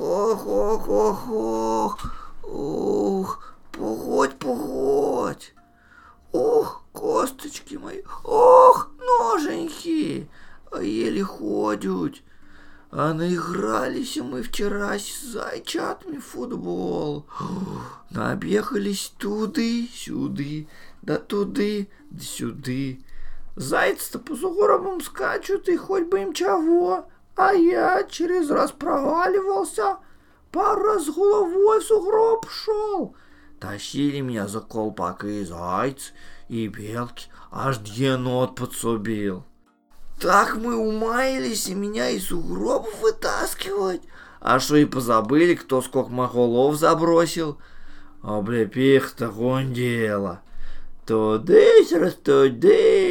ох, ох, ох, ох. Ух, погодь, погодь. Ох, косточки мои, ох, ноженьки, еле ходят. А наигрались мы вчера с зайчатами в футбол. Набегались туды, сюды, да туды, да сюды. Зайцы-то по сугробам скачут, и хоть бы им чего. А я через раз проваливался, пару раз головой в сугроб шел. Тащили меня за колпак и зайцы, и белки, аж енот подсобил. Так мы умаялись, и меня из сугробов вытаскивать. А что и позабыли, кто сколько махолов забросил. Облепих такое дело. Тудысь, растудысь,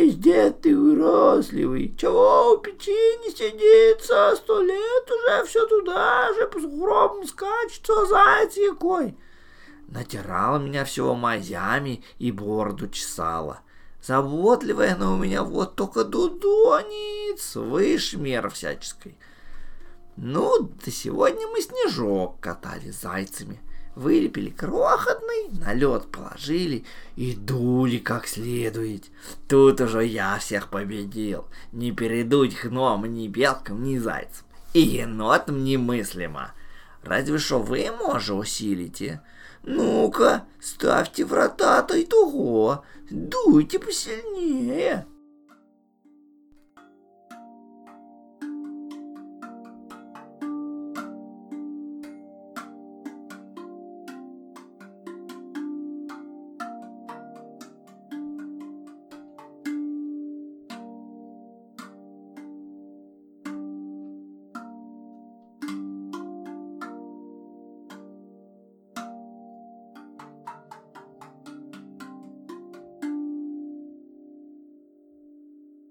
дед ты уросливый. Чего у печи не сидится? Сто лет уже все туда же, по сугробам скачется, заяц якой. Натирала меня всего мазями и бороду чесала. Заботливая она у меня вот только дудонит, выше мер всяческой. Ну, до сегодня мы снежок катали зайцами. Вылепили крохотный, на лед положили и дули как следует. Тут уже я всех победил. Не передуть хном ни белкам, ни зайцам. И енотам немыслимо. Разве что вы, може, усилите. Ну-ка, ставьте врата-то и того, дуйте посильнее.